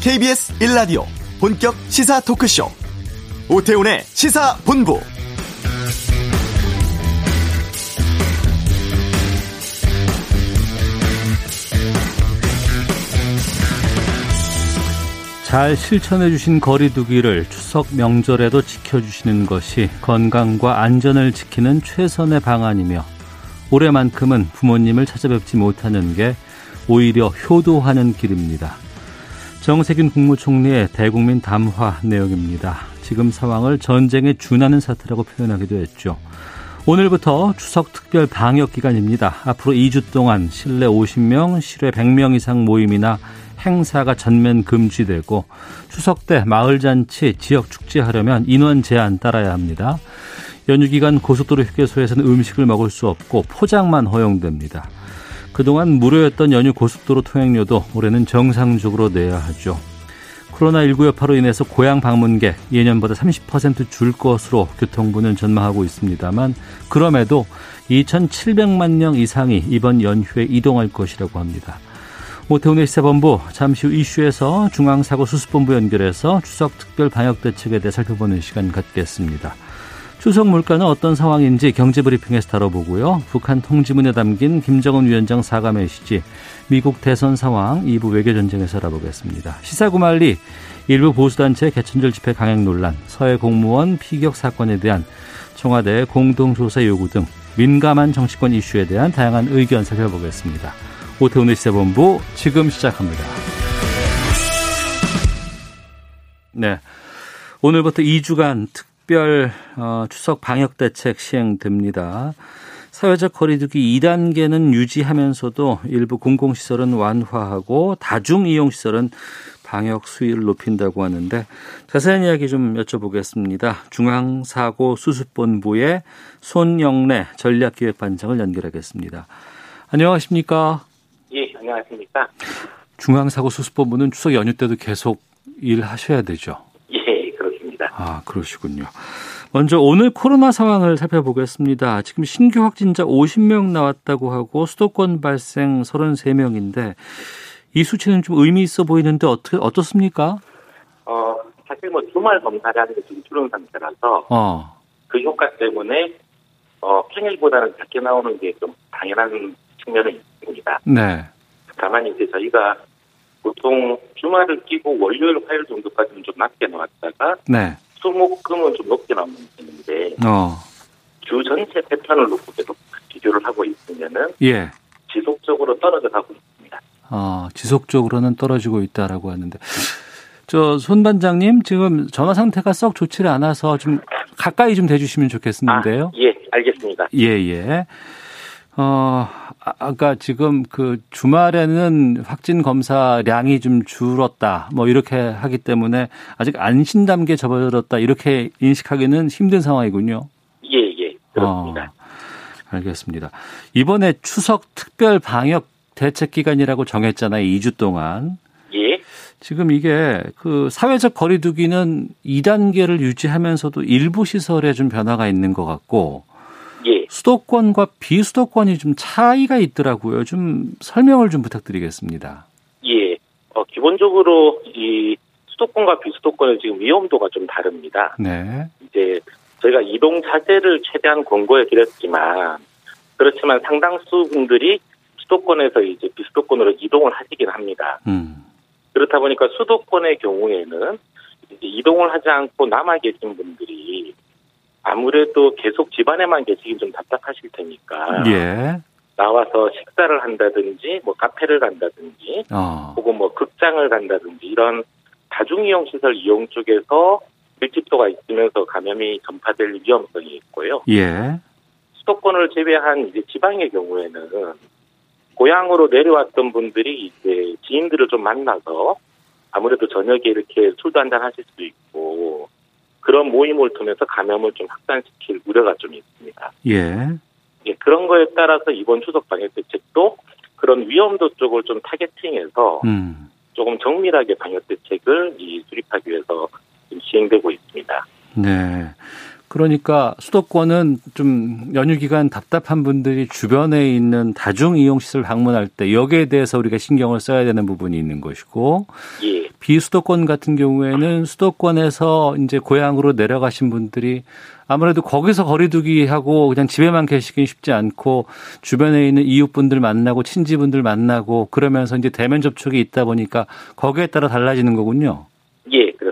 KBS 1라디오 본격 시사 토크쇼 오태훈의 시사본부 잘 실천해 주신 거리두기를 추석 명절에도 지켜주시는 것이 건강과 안전을 지키는 최선의 방안이며 올해만큼은 부모님을 찾아뵙지 못하는 게 오히려 효도하는 길입니다. 정세균 국무총리의 대국민 담화 내용입니다. 지금 상황을 전쟁에 준하는 사태라고 표현하기도 했죠. 오늘부터 추석 특별 방역 기간입니다. 앞으로 2주 동안 실내 50명, 실외 100명 이상 모임이나 행사가 전면 금지되고 추석 때 마을 잔치, 지역 축제 하려면 인원 제한 따라야 합니다. 연휴 기간 고속도로 휴게소에서는 음식을 먹을 수 없고 포장만 허용됩니다. 그동안 무료였던 연휴 고속도로 통행료도 올해는 정상적으로 내야 하죠. 코로나19 여파로 인해서 고향 방문객 예년보다 30%줄 것으로 교통부는 전망하고 있습니다만 그럼에도 2,700만 명 이상이 이번 연휴에 이동할 것이라고 합니다. 오태훈의 시사본부 잠시 후 이슈에서 중앙사고수습본부 연결해서 추석 특별 방역 대책에 대해 살펴보는 시간 갖겠습니다. 추석 물가는 어떤 상황인지 경제브리핑에서 다뤄보고요. 북한 통지문에 담긴 김정은 위원장 사과 메시지, 미국 대선 상황, 2부 외교전쟁에서 알아보겠습니다. 시사구말리, 일부 보수단체 개천절 집회 강행 논란, 서해 공무원 피격 사건에 대한 청와대 공동조사 요구 등 민감한 정치권 이슈에 대한 다양한 의견 살펴보겠습니다. 오태훈의 시사본부 지금 시작합니다. 네. 오늘부터 2주간 특 별 어, 추석 방역 대책 시행됩니다. 사회적 거리두기 2단계는 유지하면서도 일부 공공시설은 완화하고 다중이용시설은 방역 수위를 높인다고 하는데 자세한 이야기 좀 여쭤보겠습니다. 중앙사고수습본부의 손영래 전략기획반장을 연결하겠습니다. 안녕하십니까? 예, 안녕하십니까. 중앙사고수습본부는 추석 연휴 때도 계속 일하셔야 되죠? 예, 그렇습니다. 아, 그러시군요. 먼저 오늘 코로나 상황을 살펴보겠습니다. 지금 신규 확진자 50명 나왔다고 하고 수도권 발생 33명인데 이 수치는 좀 의미 있어 보이는데 어떻게 어떻습니까? 어, 사실 뭐 주말 검사라는 게 지금 줄은 상태라서 어. 그 효과 때문에 어, 평일보다는 작게 나오는 게 좀 당연한 측면은 있습니다. 네. 다만 이제 저희가 보통 주말을 끼고 월요일, 화요일 정도까지는 좀 낮게 나왔다가 네. 수목금은 좀 높게 나오는 편인데 어. 주 전체 패턴을 놓고 계속 비교를 하고 있으면은 예. 지속적으로 떨어져 가고 있습니다. 어, 지속적으로는 떨어지고 있다라고 하는데 저 손 반장님 지금 전화 상태가 썩 좋지를 않아서 좀 가까이 좀 대주시면 좋겠는데요. 아, 예, 알겠습니다. 예, 예. 어, 아, 아까 지금 그 주말에는 확진 검사량이 좀 줄었다. 뭐 이렇게 하기 때문에 아직 안심 단계 접어들었다. 이렇게 인식하기는 힘든 상황이군요. 예, 예. 그렇습니다. 어, 알겠습니다. 이번에 추석 특별 방역 대책 기간이라고 정했잖아요. 2주 동안. 예. 지금 이게 그 사회적 거리두기는 2단계를 유지하면서도 일부 시설에 좀 변화가 있는 것 같고 예. 수도권과 비수도권이 좀 차이가 있더라고요. 좀 설명을 좀 부탁드리겠습니다. 예. 어, 기본적으로 이 수도권과 비수도권의 지금 위험도가 좀 다릅니다. 네. 이제 저희가 이동 자제를 최대한 권고해 드렸지만 그렇지만 상당수 분들이 수도권에서 이제 비수도권으로 이동을 하시긴 합니다. 음. 그렇다 보니까 수도권의 경우에는 이제 이동을 하지 않고 남아 계신 분들이 아무래도 계속 집안에만 계시긴 좀 답답하실 테니까. 예. 나와서 식사를 한다든지 뭐 카페를 간다든지 어. 혹은 뭐 극장을 간다든지 이런 다중이용 시설 이용 쪽에서 밀집도가 있으면서 감염이 전파될 위험성이 있고요. 예. 수도권을 제외한 이제 지방의 경우에는 고향으로 내려왔던 분들이 이제 지인들을 좀 만나서 아무래도 저녁에 이렇게 술도 한잔 하실 수도 있고 그런 모임을 통해서 감염을 좀 확산시킬 우려가 좀 있습니다. 예. 예, 그런 거에 따라서 이번 추석 방역 대책도 그런 위험도 쪽을 좀 타겟팅해서 음. 조금 정밀하게 방역 대책을 이 수립하기 위해서 지금 시행되고 있습니다. 네. 그러니까 수도권은 좀 연휴 기간 답답한 분들이 주변에 있는 다중 이용 시설 방문할 때 여기에 대해서 우리가 신경을 써야 되는 부분이 있는 것이고 예. 비수도권 같은 경우에는 수도권에서 이제 고향으로 내려가신 분들이 아무래도 거기서 거리두기 하고 그냥 집에만 계시긴 쉽지 않고 주변에 있는 이웃분들 만나고 친지분들 만나고 그러면서 이제 대면 접촉이 있다 보니까 거기에 따라 달라지는 거군요. 예, 그렇습니다.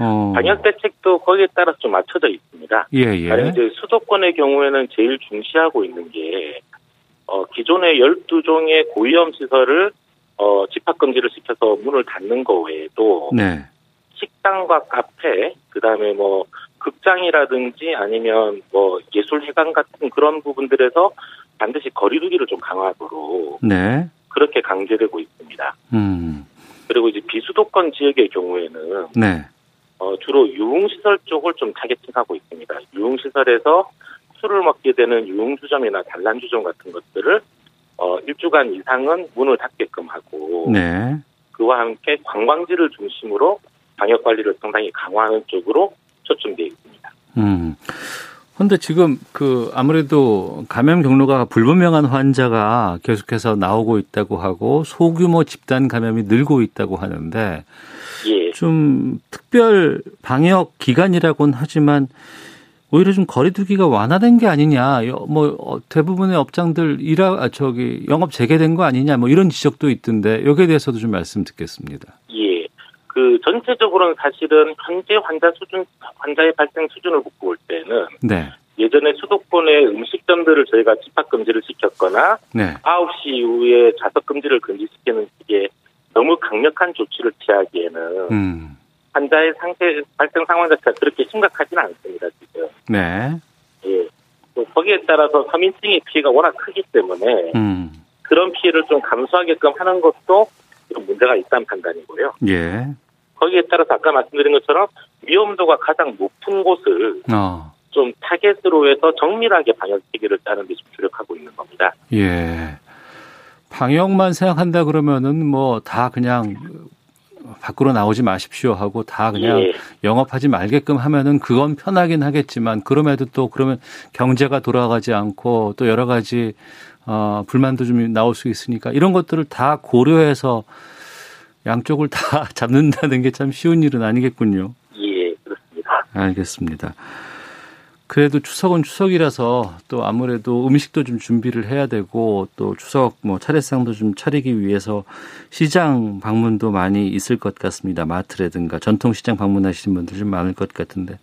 어. 방역 대책도 거기에 따라 좀 맞춰져 있습니다. 예, 예. 이제 수도권의 경우에는 제일 중시하고 있는 게 어, 기존의 12종의 고위험 시설을 어, 집합금지를 시켜서 문을 닫는 거 외에도 네. 식당과 카페, 그 다음에 뭐 극장이라든지 아니면 뭐 예술회관 같은 그런 부분들에서 반드시 거리두기를 좀 강화하도록 네. 그렇게 강제되고 있습니다. 음. 그리고 이제 비수도권 지역의 경우에는 네. 어, 주로 유흥시설 쪽을 좀 타겟팅하고 있습니다. 유흥시설에서 술을 먹게 되는 유흥주점이나 단란주점 같은 것들을 어, 일주간 이상은 문을 닫게끔 하고 네. 그와 함께 관광지를 중심으로 방역 관리를 상당히 강화하는 쪽으로 초점되어 있습니다. 음. 근데 지금 그 아무래도 감염 경로가 불분명한 환자가 계속해서 나오고 있다고 하고 소규모 집단 감염이 늘고 있다고 하는데 예. 좀 특별 방역 기간이라고는 하지만 오히려 좀 거리두기가 완화된 게 아니냐. 뭐 어, 대부분의 업장들 일하 아, 저기 영업 재개된 거 아니냐. 뭐 이런 지적도 있던데 여기에 대해서도 좀 말씀 듣겠습니다. 예. 그 전체적으로는 사실은 현재 환자 수준 환자의 발생 수준을 보고 볼 때는 네. 예전에 수도권의 음식점들을 저희가 집합 금지를 시켰거나 네. 9시 이후에 좌석 금지를 금지시키는 식의 너무 강력한 조치를 취하기에는 음. 환자의 상태 발생 상황 자체가 그렇게 심각하지는 않습니다 지금. 네. 예. 또 거기에 따라서 서민층의 피해가 워낙 크기 때문에 음. 그런 피해를 좀 감수하게끔 하는 것도 좀 문제가 있다는 판단이고요. 예. 거기에 따라서 아까 말씀드린 것처럼 위험도가 가장 높은 곳을 어. 좀 타겟으로 해서 정밀하게 방역 체계를 짜는 데 좀 주력하고 있는 겁니다. 예. 방역만 생각한다 그러면은 뭐 다 그냥 밖으로 나오지 마십시오 하고 다 그냥 예. 영업하지 말게끔 하면은 그건 편하긴 하겠지만 그럼에도 또 그러면 경제가 돌아가지 않고 또 여러 가지 어 불만도 좀 나올 수 있으니까 이런 것들을 다 고려해서 양쪽을 다 잡는다는 게 참 쉬운 일은 아니겠군요. 예, 그렇습니다. 알겠습니다. 그래도 추석은 추석이라서 또 아무래도 음식도 좀 준비를 해야 되고 또 추석 뭐 차례상도 좀 차리기 위해서 시장 방문도 많이 있을 것 같습니다. 마트라든가 전통시장 방문하시는 분들 좀 많을 것 같은데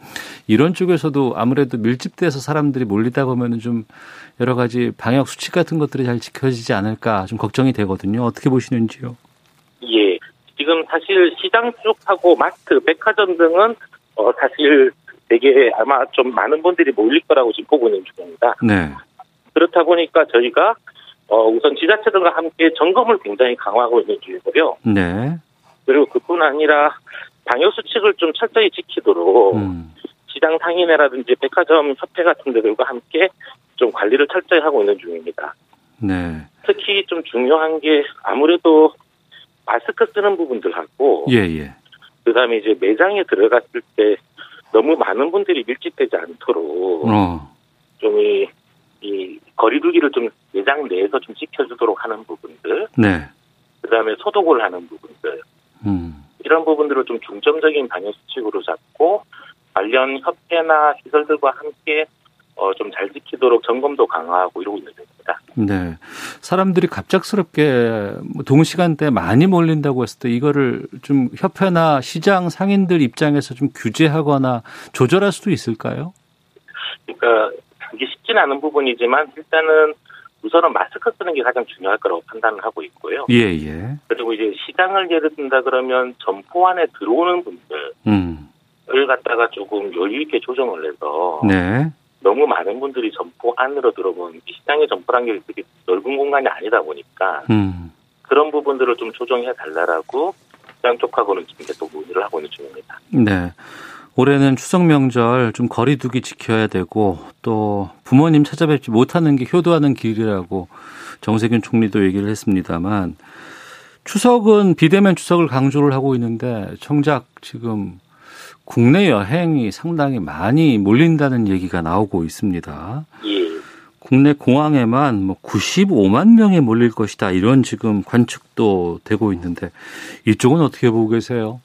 이런 쪽에서도 아무래도 밀집돼서 사람들이 몰리다 보면은 좀 여러 가지 방역 수칙 같은 것들이 잘 지켜지지 않을까 좀 걱정이 되거든요. 어떻게 보시는지요? 예. 지금 사실 시장 쪽하고 마트, 백화점 등은 어 사실 되게 아마 좀 많은 분들이 몰릴 거라고 지금 보고 있는 중입니다. 네. 그렇다 보니까 저희가 어, 우선 지자체들과 함께 점검을 굉장히 강화하고 있는 중이고요. 네. 그리고 그뿐 아니라 방역 수칙을 좀 철저히 지키도록 음. 시장 상인회라든지 백화점 협회 같은 데들과 함께 좀 관리를 철저히 하고 있는 중입니다. 네. 특히 좀 중요한 게 아무래도 마스크 쓰는 부분들하고 예, 예. 그다음에 이제 매장에 들어갔을 때 너무 많은 분들이 밀집되지 않도록 어. 좀이 이 거리두기를 좀 매장 내에서 좀 지켜주도록 하는 부분들, 네. 그다음에 소독을 하는 부분들, 음. 이런 부분들을 좀 중점적인 방역 수칙으로 잡고 관련 협회나 시설들과 함께 어, 좀 잘 지키도록 점검도 강화하고 이러고 있는 중입니다. 네. 사람들이 갑작스럽게 뭐 동시간대에 많이 몰린다고 했을 때 이거를 좀 협회나 시장 상인들 입장에서 좀 규제하거나 조절할 수도 있을까요? 그러니까 이게 쉽지는 않은 부분이지만 일단은 우선은 마스크 쓰는 게 가장 중요할 거라고 판단을 하고 있고요. 예, 예. 그리고 이제 시장을 예를 든다 그러면 점포 안에 들어오는 분들, 음. 을 갖다가 조금 여유 있게 조정을 해서 네. 너무 많은 분들이 점포 안으로 들어오면 시장의 점포란 게 되게 넓은 공간이 아니다 보니까 음. 그런 부분들을 좀 조정해 달라라고 시장 쪽하고는 지금 계속 논의를 하고 있는 중입니다. 네. 올해는 추석 명절 좀 거리두기 지켜야 되고 또 부모님 찾아뵙지 못하는 게 효도하는 길이라고 정세균 총리도 얘기를 했습니다만 추석은 비대면 추석을 강조를 하고 있는데 정작 지금 국내 여행이 상당히 많이 몰린다는 얘기가 나오고 있습니다. 예. 국내 공항에만 뭐 95만 명이 몰릴 것이다 이런 지금 관측도 되고 있는데 이쪽은 어떻게 보고 계세요?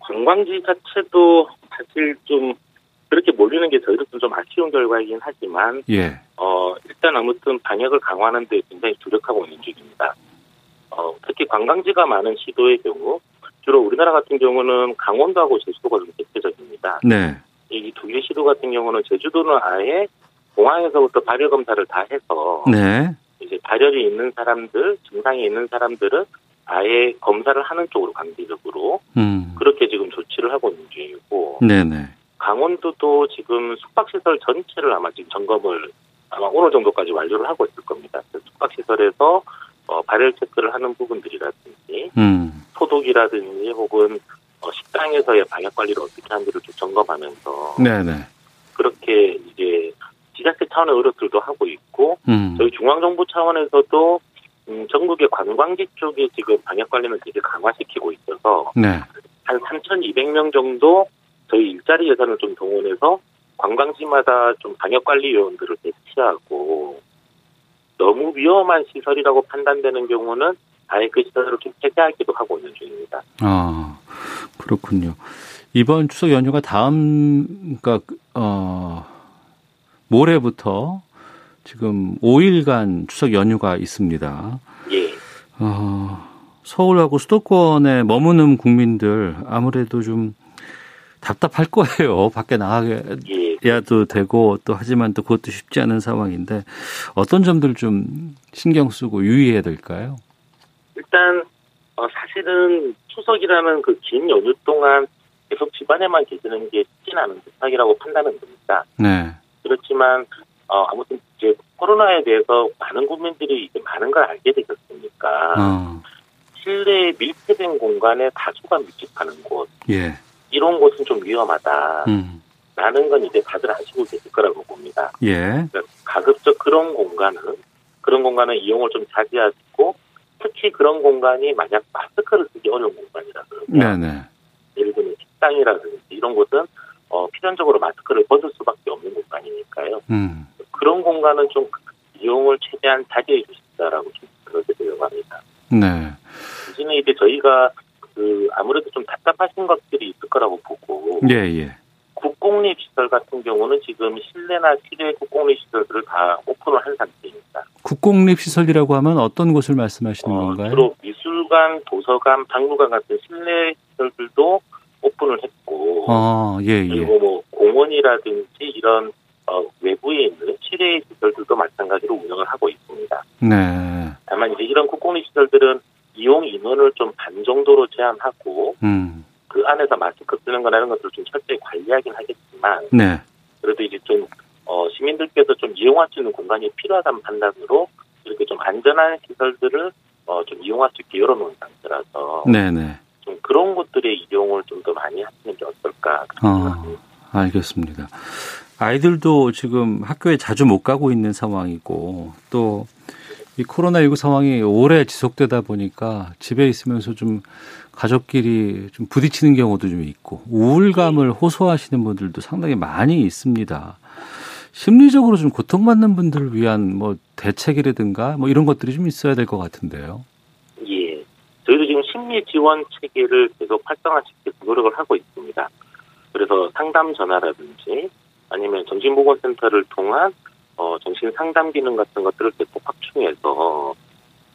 관광지 자체도 사실 좀 그렇게 몰리는 게 저희로서는 좀 아쉬운 결과이긴 하지만 예. 어 일단 아무튼 방역을 강화하는 데 굉장히 주력하고 있는 중입니다. 어 특히 관광지가 많은 시도의 경우 주로 우리나라 같은 경우는 강원도하고 제주도가 좀 대표적입니다. 네. 이 두 개 시도 같은 경우는 제주도는 아예 공항에서부터 발열 검사를 다 해서 네. 이제 발열이 있는 사람들, 증상이 있는 사람들은 아예 검사를 하는 쪽으로 강제적으로 음. 그렇게 지금 조치를 하고 있는 중이고 네네. 강원도도 지금 숙박시설 전체를 아마 지금 점검을 아마 오늘 정도까지 완료를 하고 있을 겁니다. 숙박시설에서 어, 발열 체크를 하는 부분들이라든지 음. 소독이라든지 혹은 어, 식당에서의 방역 관리를 어떻게 하는지를 좀 점검하면서 네네. 그렇게 이제 지자체 차원의 의료들도 하고 있고 음. 저희 중앙정부 차원에서도 음, 전국의 관광지 쪽에 지금 방역 관리는 되게 강화시키고 있어서 네. 한 3,200명 정도 저희 일자리 예산을 좀 동원해서 관광지마다 좀 방역 관리 요원들을 배치하고 너무 위험한 시설이라고 판단되는 경우는 아예 그 시설을 좀 폐쇄하기도 하고 있는 중입니다. 아 그렇군요. 이번 추석 연휴가 다음 그러니까 어 모레부터 지금 5일간 추석 연휴가 있습니다. 예. 어, 서울하고 수도권에 머무는 국민들 아무래도 좀 답답할 거예요. 밖에 나가 야도 예. 되고 또 하지만 또 그것도 쉽지 않은 상황인데 어떤 점들 좀 신경 쓰고 유의해야 될까요? 일단 어, 사실은 추석이라는 그 긴 연휴 동안 계속 집안에만 계시는 게 쉽지는 않은 부탁이라고 판단은 됩니다. 네. 그렇지만 어, 아무튼 이제 코로나에 대해서 많은 국민들이 이제 많은 걸 알게 되셨으니까 어. 실내 밀폐된 공간에 다수가 밀집하는 곳 예. 이런 곳은 좀 위험하다. 음. 라는 건 이제 다들 아시고 계실 거라고 봅니다. 예. 그러니까 가급적 그런 공간은 그런 공간은 이용을 좀 자제하시고 특히 그런 공간이 만약 마스크를 쓰기 어려운 공간이라 그러면 네네. 예를 들면 식당이라든지 이런 곳은 어, 필연적으로 마스크를 벗을 수밖에 없는 공간이니까요. 음. 그런 공간은 좀 이용을 최대한 자제해 주신다라고 좀 그렇게 되려고 합니다. 네. 대신에 이제 저희가 그 아무래도 좀 답답하신 것들이 있을 거라고 보고. 예, 예. 국공립 시설 같은 경우는 지금 실내나 실외 국공립 시설들을 다 오픈을 한 상태입니다. 국공립 시설이라고 하면 어떤 곳을 말씀하시는 어, 건가요? 주로 미술관, 도서관, 박물관 같은 실내 시설들도 오픈을 했고, 아, 예, 예. 그리고 뭐 공원이라든지 이런 어, 외부에 있는 실외 시설들도 마찬가지로 운영을 하고 있습니다. 네. 다만 이제 이런 국공립 시설들은 이용 인원을 좀 반 정도로 제한하고 음. 그 안에서 마스크 쓰는 거나 이런 것들을 좀 철저히 관리하긴 하겠지만, 네. 그래도 이제 좀 어, 시민들께서 좀 이용할 수 있는 공간이 필요하다는 판단으로 이렇게 좀 안전한 시설들을 어, 좀 이용할 수 있게 열어놓은 상태라서. 네네. 네. 좀 그런 곳들의 이용을 좀 더 많이 하시는 게 어떨까. 어, 알겠습니다. 아이들도 지금 학교에 자주 못 가고 있는 상황이고 또 이 코로나19 상황이 오래 지속되다 보니까 집에 있으면서 좀 가족끼리 좀 부딪히는 경우도 좀 있고 우울감을 호소하시는 분들도 상당히 많이 있습니다. 심리적으로 좀 고통받는 분들을 위한 뭐 대책이라든가 뭐 이런 것들이 좀 있어야 될 것 같은데요. 예. 저희도 지금 심리 지원 체계를 계속 활성화시키기 노력을 하고 있습니다. 그래서 상담 전화라든지 아니면 정신보건센터를 통한 어, 정신 상담 기능 같은 것들을 계속 확충해서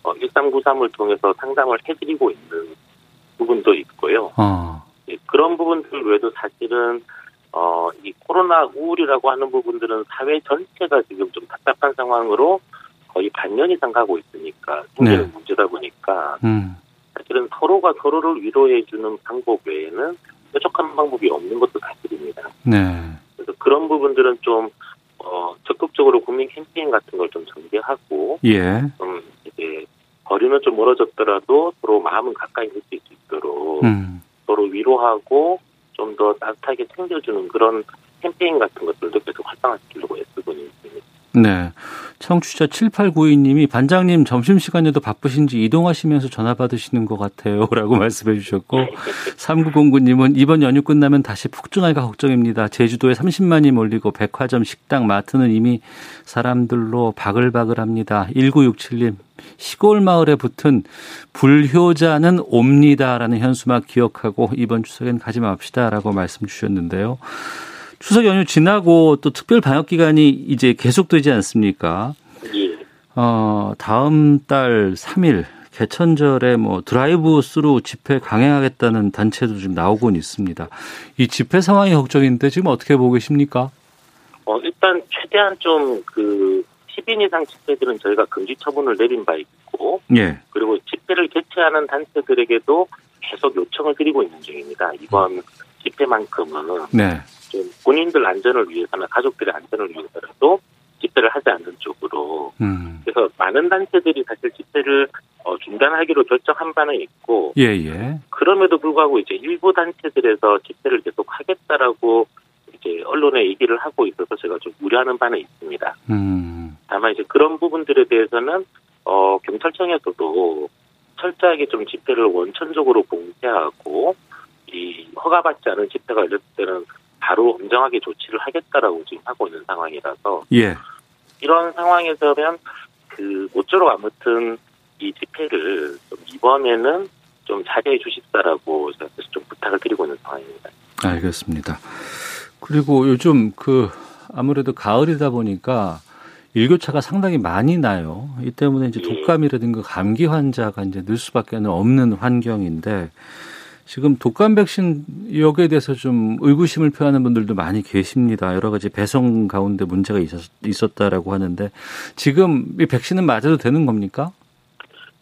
어, 1393을 통해서 상담을 해드리고 있는 부분도 있고요. 어. 예, 그런 부분들 외에도 사실은 어, 이 코로나 우울이라고 하는 부분들은 사회 전체가 지금 좀 답답한 상황으로 거의 반년 이상 가고 있으니까 생기는 네. 문제다 보니까 음. 사실은 서로가 서로를 위로해주는 방법 외에는 뾰족한 방법이 없는 것도 사실입니다. 네. 그래서 그런 부분들은 좀 어, 적극적으로 국민 캠페인 같은 걸 좀 전개하고 예. 좀 이제 거리는 좀 멀어졌더라도 서로 마음은 가까이 느낄 수 있도록 음. 서로 위로하고 좀 더 따뜻하게 챙겨주는 그런 캠페인 같은 것들도 계속 활성화시키려고 애쓰고 있습니다. 네. 청취자 7892님이 반장님 점심시간에도 바쁘신지 이동하시면서 전화 받으시는 것 같아요. 라고 말씀해 주셨고, 3909님은 이번 연휴 끝나면 다시 폭증할까 걱정입니다. 제주도에 30만이 몰리고 백화점, 식당, 마트는 이미 사람들로 바글바글 합니다. 1967님, 시골 마을에 붙은 불효자는 옵니다라는 현수막 기억하고 이번 추석엔 가지 맙시다라고 말씀 주셨는데요. 추석 연휴 지나고 또 특별 방역 기간이 이제 계속되지 않습니까? 예. 어, 다음 달 3일 개천절에 뭐 드라이브 스루 집회 강행하겠다는 단체도 지금 나오곤 있습니다. 이 집회 상황이 걱정인데 지금 어떻게 보고 계십니까? 어, 일단 최대한 좀 그 10인 이상 집회들은 저희가 금지 처분을 내린 바 있고, 예. 그리고 집회를 개최하는 단체들에게도 계속 요청을 드리고 있는 중입니다. 이번 집회만큼은 네. 좀 본인들 안전을 위해서나 가족들의 안전을 위해서라도 집회를 하지 않는 쪽으로 음. 그래서 많은 단체들이 사실 집회를 어, 중단하기로 결정한 바는 있고 예, 예. 그럼에도 불구하고 이제 일부 단체들에서 집회를 계속 하겠다라고 이제 언론에 얘기를 하고 있어서 제가 좀 우려하는 바는 있습니다. 음. 다만 이제 그런 부분들에 대해서는 어, 경찰청에서도 철저하게 좀 집회를 원천적으로 봉쇄하고 이 허가받지 않은 집회가 열렸을 때는 바로 엄정하게 조치를 하겠다라고 지금 하고 있는 상황이라서 예. 이런 상황에서면 그 모쪼록 아무튼 이 집회를 좀 이번에는 좀 자제해 주십사라고 제가 좀 부탁을 드리고 있는 상황입니다. 알겠습니다. 그리고 요즘 그 아무래도 가을이다 보니까 일교차가 상당히 많이 나요. 이 때문에 이제 예. 독감이라든가 감기 환자가 이제 늘 수밖에 없는 환경인데 지금 독감 백신 여기에 대해서 좀 의구심을 표하는 분들도 많이 계십니다. 여러 가지 배송 가운데 문제가 있었, 다라고 하는데 지금 이 백신은 맞아도 되는 겁니까?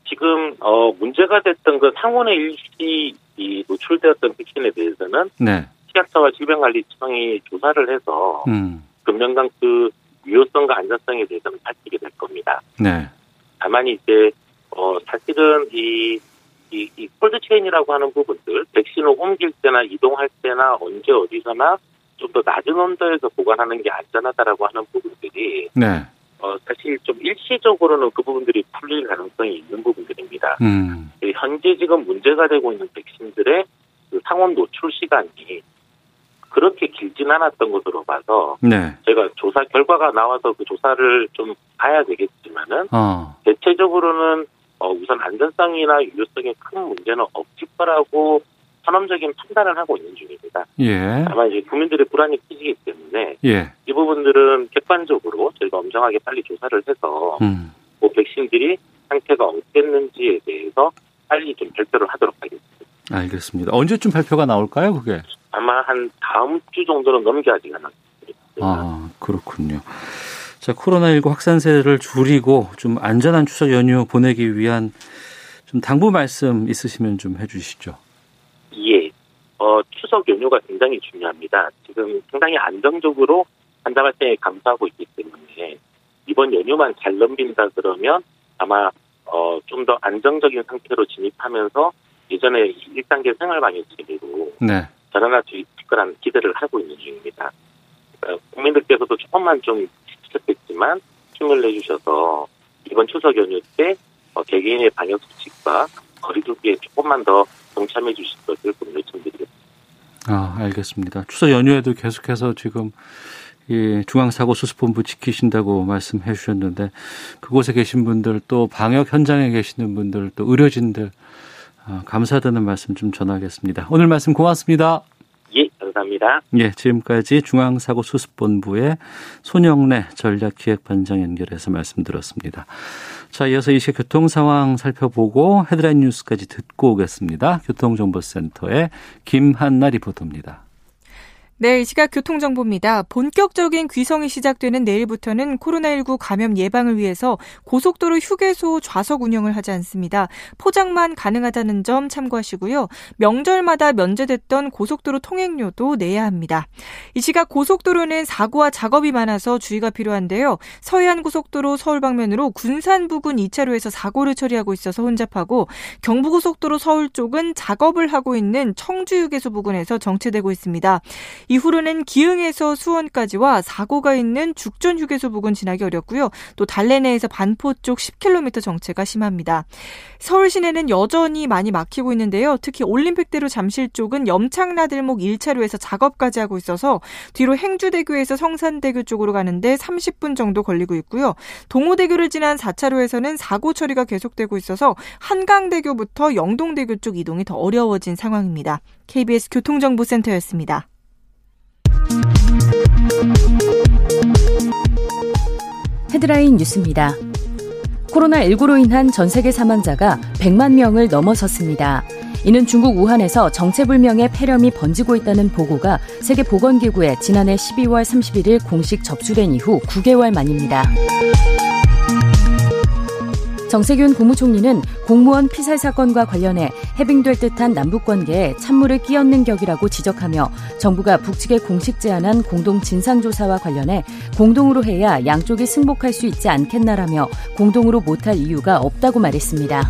지금 어 문제가 됐던 그 상원의 일시 이 노출되었던 백신에 대해서는 네. 식약처와 질병관리청이 조사를 해서 음. 금명강 그 유효성과 안전성에 대해서는 밝히게 될 겁니다. 네. 다만 이제 어 사실은 이 이, 이 콜드체인이라고 하는 부분들, 백신을 옮길 때나 이동할 때나 언제 어디서나 좀 더 낮은 온도에서 보관하는 게 안전하다라고 하는 부분들이 네. 어, 사실 좀 일시적으로는 그 부분들이 풀릴 가능성이 있는 부분들입니다. 음. 현재 지금 문제가 되고 있는 백신들의 그 상온 노출 시간이 그렇게 길진 않았던 것으로 봐서 네. 제가 조사 결과가 나와서 그 조사를 좀 봐야 되겠지만은 어. 대체적으로는 어, 우선 안전성이나 유효성에 큰 문제는 없을 거라고 선언적인 판단을 하고 있는 중입니다. 예. 다만 이제 국민들의 불안이 커지기 때문에 예. 이 부분들은 객관적으로 저희가 엄정하게 빨리 조사를 해서 음. 그 백신들이 상태가 어땠는지에 대해서 빨리 좀 발표를 하도록 하겠습니다. 알겠습니다. 언제쯤 발표가 나올까요, 그게? 아마 한 다음 주 정도는 넘겨야 되겠습니다. 아, 그렇군요. 자, 코로나19 확산세를 줄이고 좀 안전한 추석 연휴 보내기 위한 좀 당부 말씀 있으시면 좀 해주시죠. 예. 어, 추석 연휴가 굉장히 중요합니다. 지금 상당히 안정적으로 환자 발생에 감소하고 있기 때문에 이번 연휴만 잘 넘긴다 그러면 아마 어, 좀 더 안정적인 상태로 진입하면서 예전에 1단계 생활 방역 체계로 네. 전환할 수 있을 거라는 기대를 하고 있는 중입니다. 어, 국민들께서도 조금만 좀 지쳤겠지만 힘을 내주셔서 이번 추석 연휴 때 어, 개개인의 방역 수칙과 거리두기에 조금만 더 동참해 주실 것을 요청드리겠습니다. 아, 알겠습니다. 추석 연휴에도 계속해서 지금 이 중앙사고수습본부 지키신다고 말씀해 주셨는데 그곳에 계신 분들 또 방역 현장에 계시는 분들 또 의료진들 아, 감사하다는 말씀 좀 전하겠습니다. 오늘 말씀 고맙습니다. 감사합니다. 예, 지금까지 중앙사고수습본부의 손영래 전략기획반장 연결해서 말씀드렸습니다. 자, 이어서 이 시각 교통 상황 살펴보고 헤드라인 뉴스까지 듣고 오겠습니다. 교통정보센터의 김한나 리포터입니다. 네, 이 시각 교통정보입니다. 본격적인 귀성이 시작되는 내일부터는 코로나19 감염 예방을 위해서 고속도로 휴게소 좌석 운영을 하지 않습니다. 포장만 가능하다는 점 참고하시고요. 명절마다 면제됐던 고속도로 통행료도 내야 합니다. 이 시각 고속도로는 사고와 작업이 많아서 주의가 필요한데요. 서해안 고속도로 서울 방면으로 군산 부근 2차로에서 사고를 처리하고 있어서 혼잡하고 경부고속도로 서울 쪽은 작업을 하고 있는 청주 휴게소 부근에서 정체되고 있습니다. 이후로는 기흥에서 수원까지와 사고가 있는 죽전 휴게소 부근 지나기 어렵고요. 또 달래 내에서 반포 쪽 10km 정체가 심합니다. 서울 시내는 여전히 많이 막히고 있는데요. 특히 올림픽대로 잠실 쪽은 염창나들목 1차로에서 작업까지 하고 있어서 뒤로 행주대교에서 성산대교 쪽으로 가는데 30분 정도 걸리고 있고요. 동호대교를 지난 4차로에서는 사고 처리가 계속되고 있어서 한강대교부터 영동대교 쪽 이동이 더 어려워진 상황입니다. KBS 교통정보센터였습니다. 헤드라인 뉴스입니다. 코로나19로 인한 전 세계 사망자가 100만 명을 넘어섰습니다. 이는 중국 우한에서 정체불명의 폐렴이 번지고 있다는 보고가 세계보건기구에 지난해 12월 31일 공식 접수된 이후 9개월 만입니다. 정세균 국무총리는 공무원 피살 사건과 관련해 해빙될 듯한 남북 관계에 찬물을 끼얹는 격이라고 지적하며 정부가 북측에 공식 제안한 공동 진상조사와 관련해 공동으로 해야 양쪽이 승복할 수 있지 않겠나라며 공동으로 못할 이유가 없다고 말했습니다.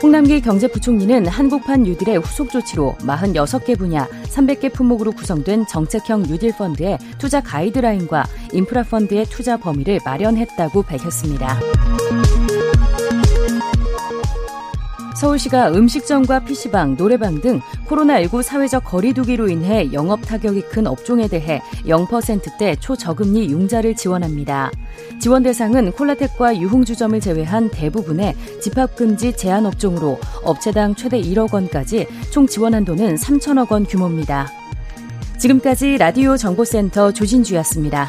홍남기 경제부총리는 한국판 뉴딜의 후속 조치로 46개 분야 300개 품목으로 구성된 정책형 뉴딜 펀드의 투자 가이드라인과 인프라 펀드의 투자 범위를 마련했다고 밝혔습니다. 서울시가 음식점과 PC방, 노래방 등 코로나19 사회적 거리두기로 인해 영업 타격이 큰 업종에 대해 0%대 초저금리 융자를 지원합니다. 지원 대상은 콜라텍과 유흥주점을 제외한 대부분의 집합금지 제한 업종으로 업체당 최대 1억 원까지 총 지원 한도는 3천억 원 규모입니다. 지금까지 라디오 정보센터 조진주였습니다.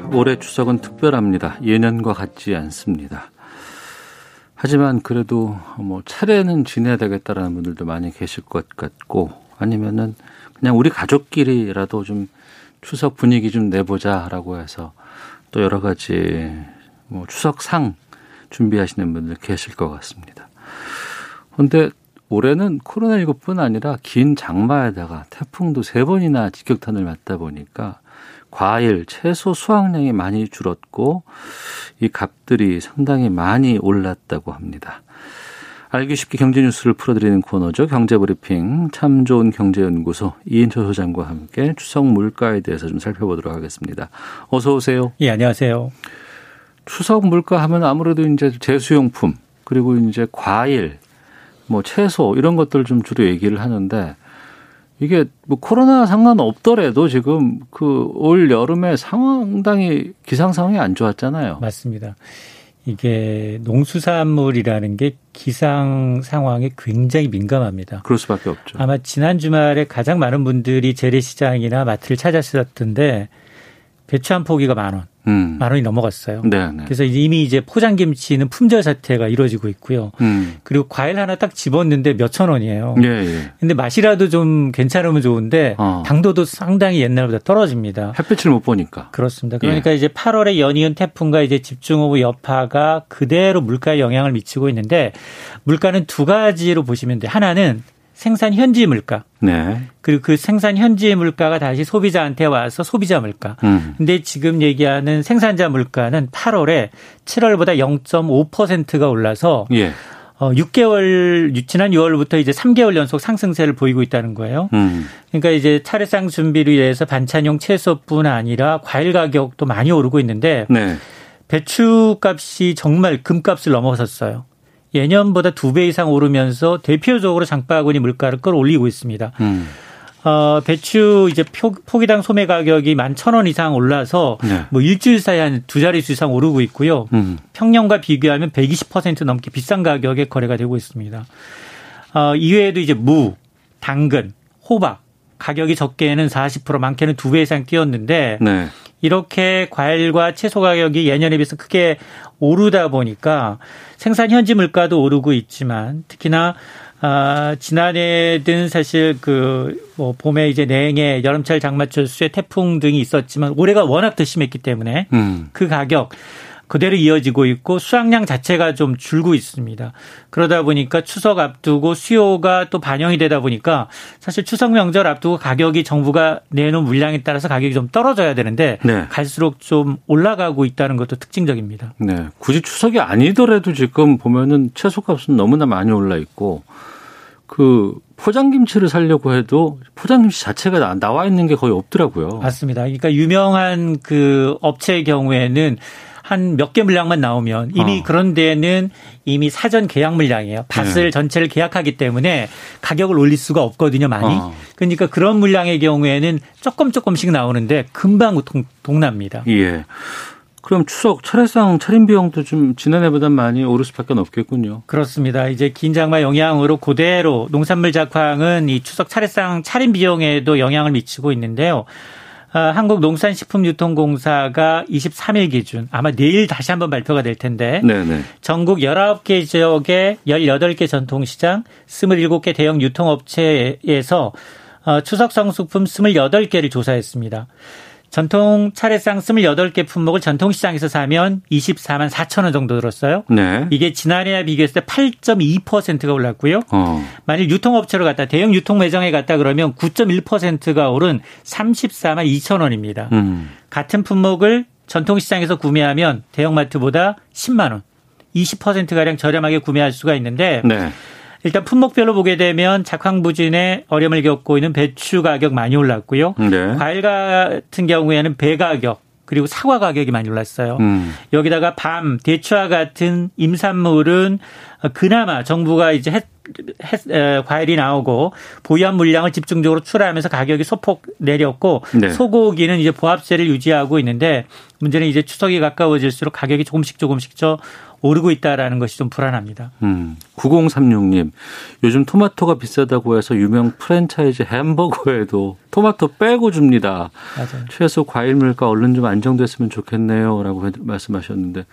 올해 추석은 특별합니다. 예년과 같지 않습니다. 하지만 그래도 뭐 차례는 지내야 되겠다라는 분들도 많이 계실 것 같고 아니면은 그냥 우리 가족끼리라도 좀 추석 분위기 좀 내보자라고 해서 또 여러 가지 뭐 추석상 준비하시는 분들 계실 것 같습니다. 그런데 올해는 코로나19뿐 아니라 긴 장마에다가 태풍도 세 번이나 직격탄을 맞다 보니까 과일, 채소 수확량이 많이 줄었고 이 값들이 상당히 많이 올랐다고 합니다. 알기 쉽게 경제 뉴스를 풀어드리는 코너죠. 경제브리핑 참 좋은 경제연구소 이인철 소장과 함께 추석 물가에 대해서 좀 살펴보도록 하겠습니다. 어서 오세요. 예, 안녕하세요. 추석 물가 하면 아무래도 이제 제수용품 그리고 이제 과일, 뭐 채소 이런 것들 좀 주로 얘기를 하는데 이게 뭐 코로나 상관없더라도 지금 그 올 여름에 상당히 기상 상황이 안 좋았잖아요. 맞습니다. 이게 농수산물이라는 게 기상 상황에 굉장히 민감합니다. 그럴 수밖에 없죠. 아마 지난 주말에 가장 많은 분들이 재래시장이나 마트를 찾았었던데 배추 한 포기가 만 원. 음. 만 원이 넘어갔어요. 네네. 네. 그래서 이미 이제 포장김치는 품절 사태가 이루어지고 있고요. 음. 그리고 과일 하나 딱 집었는데 몇천 원이에요. 예, 예. 근데 맛이라도 좀 괜찮으면 좋은데 어. 당도도 상당히 옛날보다 떨어집니다. 햇빛을 못 보니까. 그렇습니다. 그러니까 예. 이제 8월에 연이은 태풍과 이제 집중호우 여파가 그대로 물가에 영향을 미치고 있는데 물가는 두 가지로 보시면 돼. 하나는 생산 현지 물가. 네. 그리고 그 생산 현지 물가가 다시 소비자한테 와서 소비자 물가. 음. 근데 지금 얘기하는 생산자 물가는 8월에 7월보다 0.5%가 올라서 예. 어 6개월 지난 6월부터 이제 3개월 연속 상승세를 보이고 있다는 거예요. 음. 그러니까 이제 차례상 준비를 위해서 반찬용 채소뿐 아니라 과일 가격도 많이 오르고 있는데 네. 배추 값이 정말 금값을 넘어섰어요. 예년보다 두 배 이상 오르면서 대표적으로 장바구니 물가를 끌어올리고 있습니다. 음. 어, 배추 이제 포기당 소매 가격이 만 천 원 이상 올라서 네. 뭐 일주일 사이에 한두 자릿수 이상 오르고 있고요. 음. 평년과 비교하면 120% 넘게 비싼 가격에 거래가 되고 있습니다. 어, 이외에도 이제 무, 당근, 호박 가격이 적게는 40% 많게는 두 배 이상 뛰었는데 네. 이렇게 과일과 채소 가격이 예년에 비해서 크게 오르다 보니까 생산 현지 물가도 오르고 있지만 특히나 아, 지난해든 사실 그, 뭐, 봄에 이제 냉해, 여름철 장마철 수해 태풍 등이 있었지만 올해가 워낙 더 심했기 때문에 음. 그 가격, 그대로 이어지고 있고 수확량 자체가 좀 줄고 있습니다. 그러다 보니까 추석 앞두고 수요가 또 반영이 되다 보니까 사실 추석 명절 앞두고 가격이 정부가 내놓은 물량에 따라서 가격이 좀 떨어져야 되는데 네. 갈수록 좀 올라가고 있다는 것도 특징적입니다. 네. 굳이 추석이 아니더라도 지금 보면은 채소값은 너무나 많이 올라 있고 그 포장김치를 살려고 해도 포장김치 자체가 나와 있는 게 거의 없더라고요. 맞습니다. 그러니까 유명한 그 업체의 경우에는 한 몇 개 물량만 나오면 이미 어. 그런 데는 이미 사전 계약 물량이에요. 밭을 네. 전체를 계약하기 때문에 가격을 올릴 수가 없거든요, 많이. 어. 그러니까 그런 물량의 경우에는 조금 조금씩 나오는데 금방 동, 동납니다. 예. 그럼 추석 차례상 차림 비용도 좀 지난해보다 많이 오를 수밖에 없겠군요. 그렇습니다. 이제 긴 장마 영향으로 그대로 농산물 작황은 이 추석 차례상 차림 비용에도 영향을 미치고 있는데요. 아, 한국농산식품유통공사가 23일 기준 아마 내일 다시 한번 발표가 될 텐데 네네. 전국 19개 지역의 18개 전통시장 27개 대형 유통업체에서 어, 추석 성수품 28개를 조사했습니다. 전통 차례상 28개 품목을 전통시장에서 사면 24만 4천 원 정도 들었어요. 네. 이게 지난해와 비교했을 때 8.2%가 올랐고요. 어. 만일 유통업체로 갔다 대형 유통 매장에 갔다 그러면 9.1%가 오른 34만 2천 원입니다. 음. 같은 품목을 전통시장에서 구매하면 대형마트보다 10만 원, 20%가량 저렴하게 구매할 수가 있는데 네. 일단 품목별로 보게 되면 작황부진에 어려움을 겪고 있는 배추 가격 많이 올랐고요. 네. 과일 같은 경우에는 배 가격 그리고 사과 가격이 많이 올랐어요. 음. 여기다가 밤, 대추와 같은 임산물은 그나마 정부가 이제 해, 해, 과일이 나오고 보유한 물량을 집중적으로 출하하면서 가격이 소폭 내렸고 네. 소고기는 이제 보합세를 유지하고 있는데 문제는 이제 추석이 가까워질수록 가격이 조금씩 조금씩 저 오르고 있다라는 것이 좀 불안합니다. 음, 9036님, 요즘 토마토가 비싸다고 해서 유명 프랜차이즈 햄버거에도 토마토 빼고 줍니다. 맞아요. 최소 과일 물가 얼른 좀 안정됐으면 좋겠네요라고 말씀하셨는데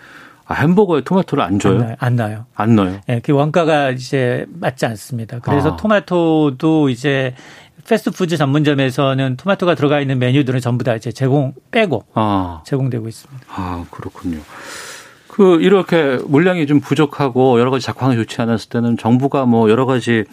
아, 햄버거에 토마토를 안 줘요? 안, 나요. 안 넣어요? 네, 그 원가가 이제 맞지 않습니다. 그래서 아. 토마토도 이제 패스트푸드 전문점에서는 토마토가 들어가 있는 메뉴들은 전부 다 이제 제공 빼고 아. 제공되고 있습니다. 아 그렇군요. 그 이렇게 물량이 좀 부족하고 여러 가지 작황이 좋지 않았을 때는 정부가 뭐 여러 가지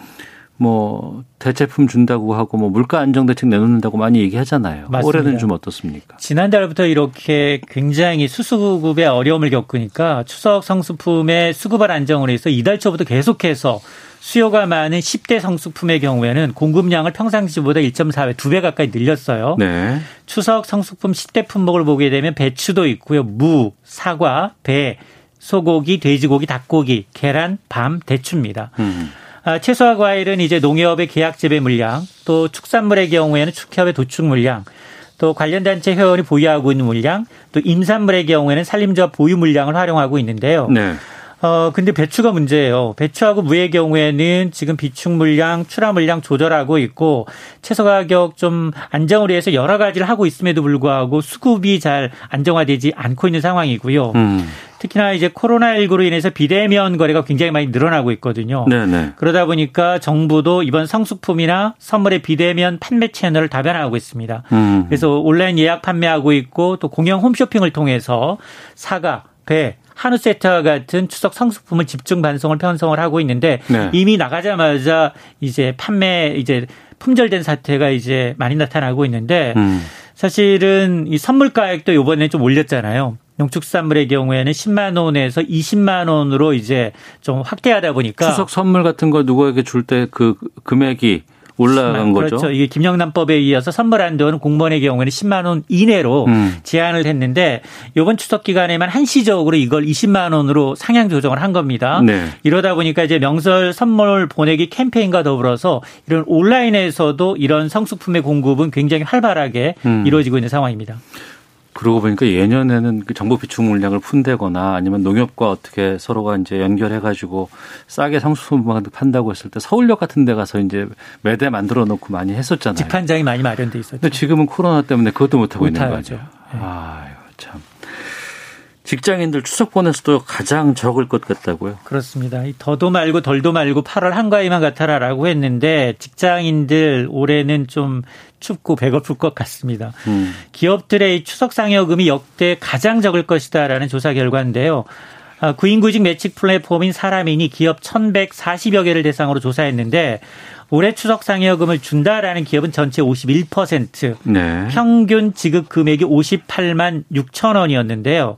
뭐 대체품 준다고 하고 뭐 물가 안정 대책 내놓는다고 많이 얘기하잖아요. 맞습니다. 올해는 좀 어떻습니까? 지난달부터 이렇게 굉장히 수수급의 어려움을 겪으니까 추석 성수품의 수급을 안정을 해서 이달 초부터 계속해서 수요가 많은 10대 성수품의 경우에는 공급량을 평상시보다 1.4배, 2배 가까이 늘렸어요. 네. 추석 성수품 10대 품목을 보게 되면 배추도 있고요. 무, 사과, 배, 소고기, 돼지고기, 닭고기, 계란, 밤, 대추입니다. 음. 아, 채소와 과일은 이제 농협의 계약 재배 물량, 또 축산물의 경우에는 축협의 도축 물량, 또 관련 단체 회원이 보유하고 있는 물량, 또 임산물의 경우에는 산림조합 보유 물량을 활용하고 있는데요. 네. 어, 근데 배추가 문제예요. 배추하고 무의 경우에는 지금 비축 물량, 출하 물량 조절하고 있고 채소 가격 좀 안정을 위해서 여러 가지를 하고 있음에도 불구하고 수급이 잘 안정화되지 않고 있는 상황이고요. 음. 특히나 이제 코로나19로 인해서 비대면 거래가 굉장히 많이 늘어나고 있거든요. 네네. 그러다 보니까 정부도 이번 성수품이나 선물의 비대면 판매 채널을 다변화하고 있습니다. 음. 그래서 온라인 예약 판매하고 있고 또 공영 홈쇼핑을 통해서 사과, 배, 한우 세트와 같은 추석 성수품을 집중 반송을 편성을 하고 있는데 네. 이미 나가자마자 이제 판매 이제 품절된 사태가 이제 많이 나타나고 있는데 음. 사실은 이 선물 가액도 요번에 좀 올렸잖아요. 농축산물의 경우에는 10만 원에서 20만 원으로 이제 좀 확대하다 보니까 추석 선물 같은 거 누구에게 줄 때 그 금액이 올라간 거죠. 그렇죠. 이게 김영란법에 이어서 선물 한도는 공무원의 경우에는 10만 원 이내로 음. 제한을 했는데 이번 추석 기간에만 한시적으로 이걸 20만 원으로 상향 조정을 한 겁니다. 네. 이러다 보니까 이제 명절 선물 보내기 캠페인과 더불어서 이런 온라인에서도 이런 성수품의 공급은 굉장히 활발하게 음. 이루어지고 있는 상황입니다. 그러고 보니까 예년에는 그 정부 비축 물량을 푼다거나 아니면 농협과 어떻게 서로가 이제 연결해 가지고 싸게 상수품을 판다고 했을 때 서울역 같은 데 가서 이제 매대 만들어 놓고 많이 했었잖아요. 집판장이 많이 마련돼 있었죠. 근데 지금은 코로나 때문에 그것도 못 하고 있는 거죠. 네. 아유, 참. 직장인들 추석 보내서도 가장 적을 것 같다고요? 그렇습니다. 더도 말고 덜도 말고 8월 한가위만 같아라라고 했는데 직장인들 올해는 좀 춥고 배고플 것 같습니다. 음. 기업들의 추석 상여금이 역대 가장 적을 것이다라는 조사 결과인데요. 아, 구인구직 매직 플랫폼인 사람인이 기업 1,140여 개를 대상으로 조사했는데 올해 추석 상여금을 준다라는 기업은 전체 51%, 네. 평균 지급 금액이 58만 6천 원이었는데요.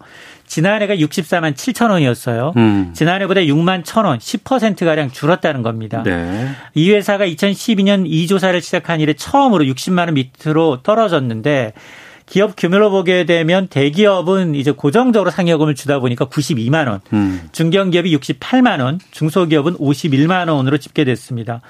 지난해가 64만 7천 원이었어요. 음. 지난해보다 6만 1천 원, 10%가량 줄었다는 겁니다. 네. 이 회사가 2012년 이 조사를 시작한 이래 처음으로 60만 원 밑으로 떨어졌는데 기업 규모로 보게 되면 대기업은 이제 고정적으로 상여금을 주다 보니까 92만 원, 음. 중견기업이 68만 원, 중소기업은 51만 원으로 집계됐습니다.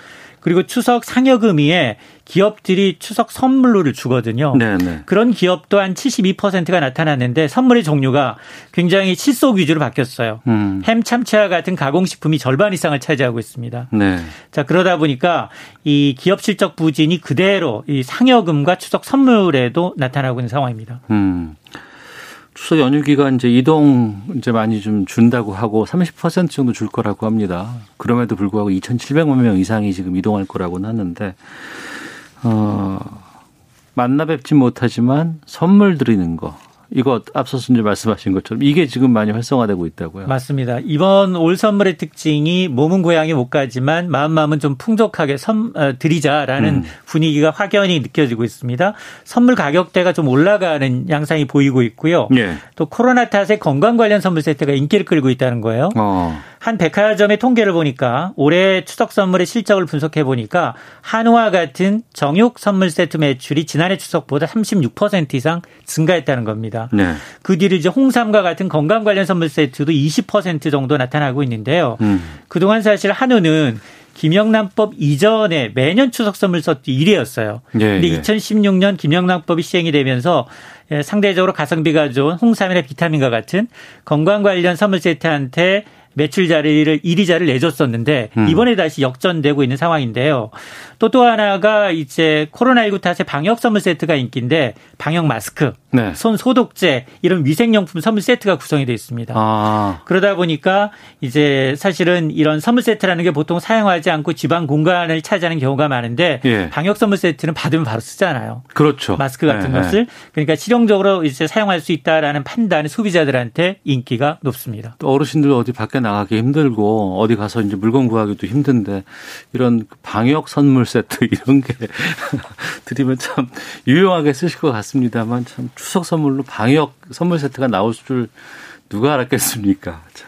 그리고 추석 상여금위에 기업들이 추석 선물로를 주거든요. 네네. 네. 그런 기업도 한 72%가 나타났는데 선물의 종류가 굉장히 실속 위주로 바뀌었어요. 음. 햄 참치와 같은 가공식품이 절반 이상을 차지하고 있습니다. 네. 자 그러다 보니까 이 기업 실적 부진이 그대로 이 상여금과 추석 선물에도 나타나고 있는 상황입니다. 음. 추석 연휴 기간 이제 이동 이제 많이 좀 준다고 하고 30% 정도 줄 거라고 합니다. 그럼에도 불구하고 2,700만 명 이상이 지금 이동할 거라고는 하는데 어 만나 뵙지 못하지만 선물 드리는 거 이거 앞서서 이제 말씀하신 것처럼 이게 지금 많이 활성화되고 있다고요. 맞습니다. 이번 올 선물의 특징이 몸은 고향에 못 가지만 마음 마음은 좀 풍족하게 선 어, 드리자라는 음. 분위기가 확연히 느껴지고 있습니다. 선물 가격대가 좀 올라가는 양상이 보이고 있고요. 예. 또 코로나 탓에 건강 관련 선물 세트가 인기를 끌고 있다는 거예요. 어. 한 백화점의 통계를 보니까 올해 추석 선물의 실적을 분석해 보니까 한우와 같은 정육 선물 세트 매출이 지난해 추석보다 36% 이상 증가했다는 겁니다. 네. 그 뒤로 이제 홍삼과 같은 건강 관련 선물 세트도 20% 정도 나타나고 있는데요. 음. 그동안 사실 한우는 김영란법 이전에 매년 추석 선물 세트 1위였어요. 예, 근데 예. 2016년 김영란법이 시행이 되면서 예, 상대적으로 가성비가 좋은 홍삼이나 비타민과 같은 건강 관련 선물 세트한테 매출 자리를 1위 자를 내줬었는데 음. 이번에 다시 역전되고 있는 상황인데요. 또또 또 하나가 이제 코로나19 탓에 방역 선물 세트가 인기인데 방역 마스크, 네. 손 소독제 이런 위생용품 선물 세트가 구성이 되어 있습니다. 아. 그러다 보니까 이제 사실은 이런 선물 세트라는 게 보통 사용하지 않고 지방 공간을 차지하는 경우가 많은데 예. 방역 선물 세트는 받으면 바로 쓰잖아요. 그렇죠. 마스크 같은 네, 것을 그러니까 실용적으로 이제 사용할 수 있다라는 판단이 소비자들한테 인기가 높습니다. 또 어르신들 어디 밖에 나가기 힘들고 어디 가서 이제 물건 구하기도 힘든데 이런 방역 선물 세트 이런 게 드리면 참 유용하게 쓰실 것 같습니다만 참 추석 선물로 방역 선물 세트가 나올 줄 누가 알았겠습니까? 참.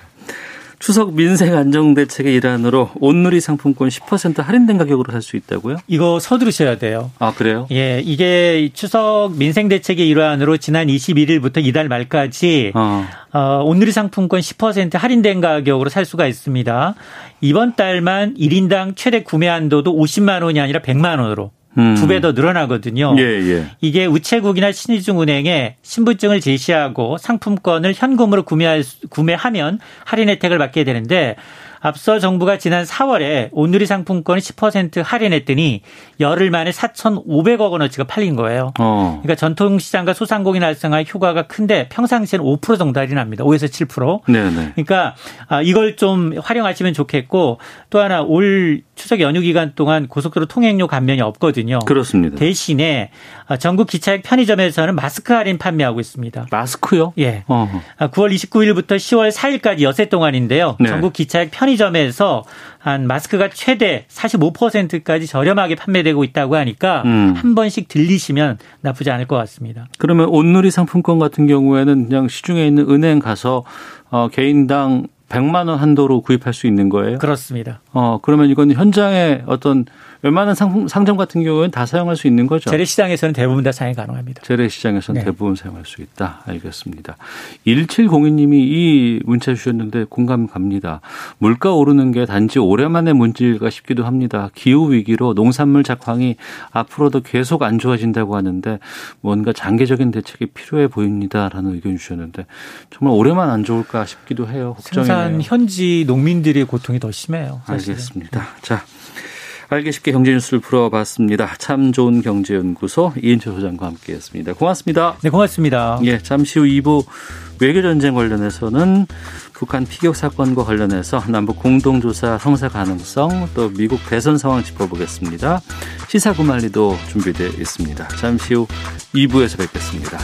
추석 민생 안정 대책의 일환으로 온누리 상품권 10% 할인된 가격으로 살 수 있다고요? 이거 서두르셔야 돼요. 아 그래요? 예, 이게 추석 민생 대책의 일환으로 지난 21일부터 이달 말까지 어. 어, 온누리 상품권 10% 할인된 가격으로 살 수가 있습니다. 이번 달만 1인당 최대 구매 한도도 50만 원이 아니라 100만 원으로 음. 두배 더 늘어나거든요. 예, 예. 이게 우체국이나 신의중은행에 신분증을 제시하고 상품권을 현금으로 구매할, 구매하면 할인 혜택을 받게 되는데 앞서 정부가 지난 4월에 온누리 상품권을 10% 할인했더니 열흘 만에 4,500억 원어치가 팔린 거예요. 어. 그러니까 전통시장과 소상공인 활성화 효과가 큰데 평상시에는 5% 정도 할인합니다. 5에서 7%. 네네. 그러니까 아, 이걸 좀 활용하시면 좋겠고 또 하나 올 추석 연휴 기간 동안 고속도로 통행료 감면이 없거든요. 그렇습니다. 대신에 아, 전국 기차역 편의점에서는 마스크 할인 판매하고 있습니다. 마스크요? 예. 어허. 9월 29일부터 10월 4일까지 여세 동안인데요. 네. 전국 기차역 편의점에서 한 마스크가 최대 45%까지 저렴하게 판매되고 있다고 하니까 음. 한 번씩 들리시면 나쁘지 않을 것 같습니다. 그러면 온누리 상품권 같은 경우에는 그냥 시중에 있는 은행 가서 어, 개인당 100만 원 한도로 구입할 수 있는 거예요? 그렇습니다. 어, 그러면 이건 현장에 어떤 웬만한 상품, 상점 같은 경우에는 다 사용할 수 있는 거죠? 재래시장에서는 대부분 다 사용 가능합니다. 재래시장에서는 네. 대부분 사용할 수 있다. 알겠습니다. 1702님이 이 문자 주셨는데 공감 갑니다. 물가 오르는 게 단지 오랜만의 문제일까 싶기도 합니다. 기후위기로 농산물 작황이 앞으로도 계속 안 좋아진다고 하는데 뭔가 장기적인 대책이 필요해 보입니다 라는 의견 주셨는데 정말 오래만 안 좋을까 싶기도 해요. 걱정이 생산 현지 농민들의 고통이 더 심해요. 사실은. 알겠습니다. 자. 알기 쉽게 경제 뉴스를 풀어봤습니다. 참 좋은 경제연구소 이인철 소장과 함께했습니다. 고맙습니다. 네, 고맙습니다. 예, 잠시 후 2부 외교 전쟁 관련해서는 북한 피격 사건과 관련해서 남북 공동조사 성사 가능성 또 미국 대선 상황 짚어보겠습니다. 시사 구말리도 준비되어 있습니다. 잠시 후 2부에서 뵙겠습니다.